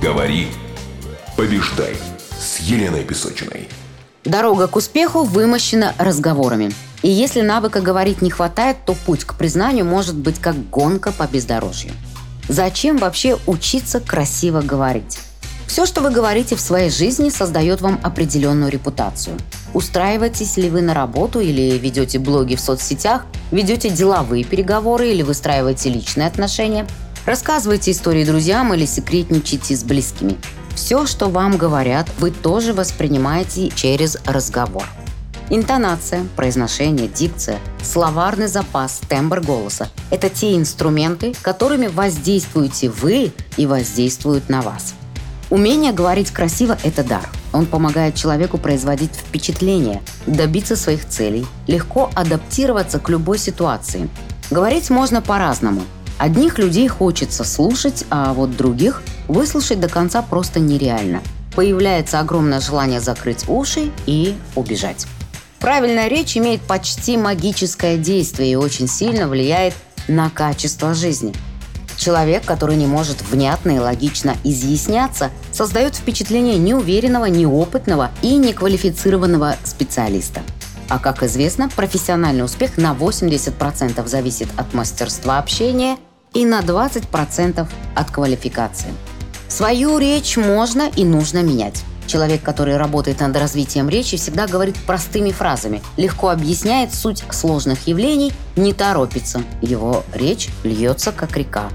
Говори, побеждай с Еленой Песочиной. Дорога к успеху вымощена разговорами. И если навыка говорить не хватает, то путь к признанию может быть как гонка по бездорожью. Зачем вообще учиться красиво говорить? Все, что вы говорите в своей жизни, создает вам определенную репутацию. Устраиваетесь ли вы на работу или ведете блоги в соцсетях, ведете деловые переговоры или выстраиваете личные отношения, рассказываете истории друзьям или секретничаете с близкими. Все, что вам говорят, вы тоже воспринимаете через разговор. Интонация, произношение, дикция, словарный запас, тембр голоса – это те инструменты, которыми воздействуете вы и воздействуют на вас. Умение говорить красиво – это дар. Он помогает человеку производить впечатление, добиться своих целей, легко адаптироваться к любой ситуации. Говорить можно по-разному. Одних людей хочется слушать, а вот других выслушать до конца просто нереально. Появляется огромное желание закрыть уши и убежать. Правильная речь имеет почти магическое действие и очень сильно влияет на качество жизни. Человек, который не может внятно и логично изъясняться, создает впечатление неуверенного, неопытного и неквалифицированного специалиста. А как известно, профессиональный успех на 80% зависит от мастерства общения и на 20% от квалификации. Свою речь можно и нужно менять. Человек, который работает над развитием речи, всегда говорит простыми фразами, легко объясняет суть сложных явлений, не торопится. Его речь льется, как река.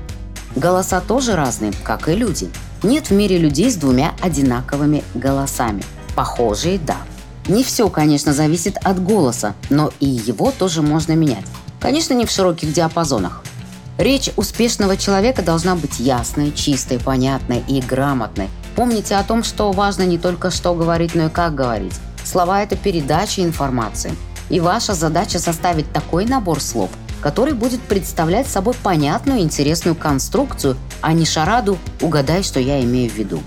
Голоса тоже разные, как и люди. Нет в мире людей с двумя одинаковыми голосами. Похожие – да. Не все, конечно, зависит от голоса, но и его тоже можно менять. Конечно, не в широких диапазонах. Речь успешного человека должна быть ясной, чистой, понятной и грамотной, Помните о том, что важно не только что говорить, но и как говорить. Слова – это передача информации. И ваша задача составить такой набор слов, который будет представлять собой понятную и интересную конструкцию, а не шараду «угадай, что я имею в виду».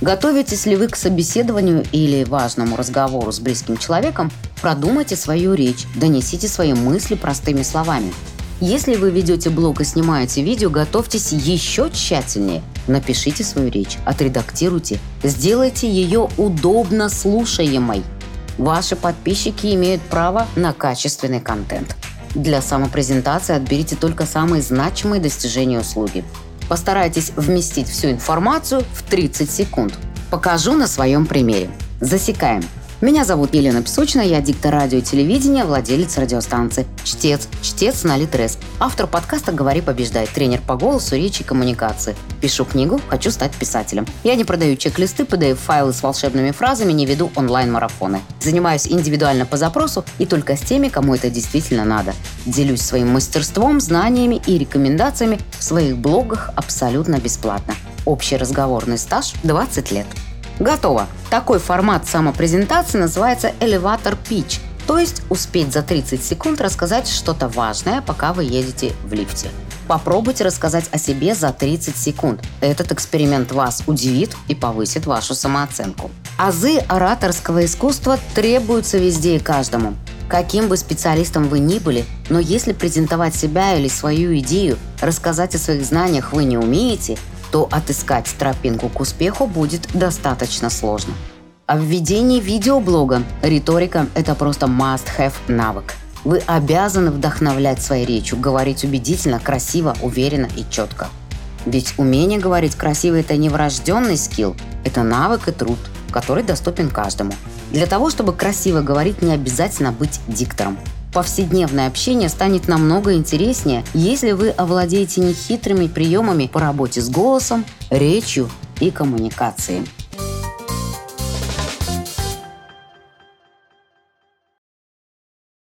Готовитесь ли вы к собеседованию или важному разговору с близким человеком, продумайте свою речь, донесите свои мысли простыми словами. Если вы ведете блог и снимаете видео, готовьтесь еще тщательнее. Напишите свою речь, отредактируйте, сделайте ее удобно слушаемой. Ваши подписчики имеют право на качественный контент. Для самопрезентации отберите только самые значимые достижения услуги. Постарайтесь вместить всю информацию в 30 секунд. Покажу на своем примере. Засекаем – меня зовут Елена Песочина, я диктор радио и телевидения, владелец радиостанции. Чтец, чтец на Литрес. Автор подкаста «Говори, побеждай», тренер по голосу, речи и коммуникации. Пишу книгу «Хочу стать писателем». Я не продаю чек-листы, PDF-файлы с волшебными фразами, не веду онлайн-марафоны. Занимаюсь индивидуально по запросу и только с теми, кому это действительно надо. Делюсь своим мастерством, знаниями и рекомендациями в своих блогах абсолютно бесплатно. Общий разговорный стаж – 20 лет. Готово. Такой формат самопрезентации называется elevator pitch, то есть успеть за 30 секунд рассказать что-то важное, пока вы едете в лифте. Попробуйте рассказать о себе за 30 секунд. Этот эксперимент вас удивит и повысит вашу самооценку. Азы ораторского искусства требуются везде и каждому. Каким бы специалистом вы ни были, но если презентовать себя или свою идею, рассказать о своих знаниях вы не умеете, то отыскать тропинку к успеху будет достаточно сложно. А в ведении видеоблога риторика – это просто must-have навык. Вы обязаны вдохновлять своей речью, говорить убедительно, красиво, уверенно и четко. Ведь умение говорить красиво – это не врожденный скилл, это навык и труд, который доступен каждому. Для того, чтобы красиво говорить, не обязательно быть диктором повседневное общение станет намного интереснее, если вы овладеете нехитрыми приемами по работе с голосом, речью и коммуникацией.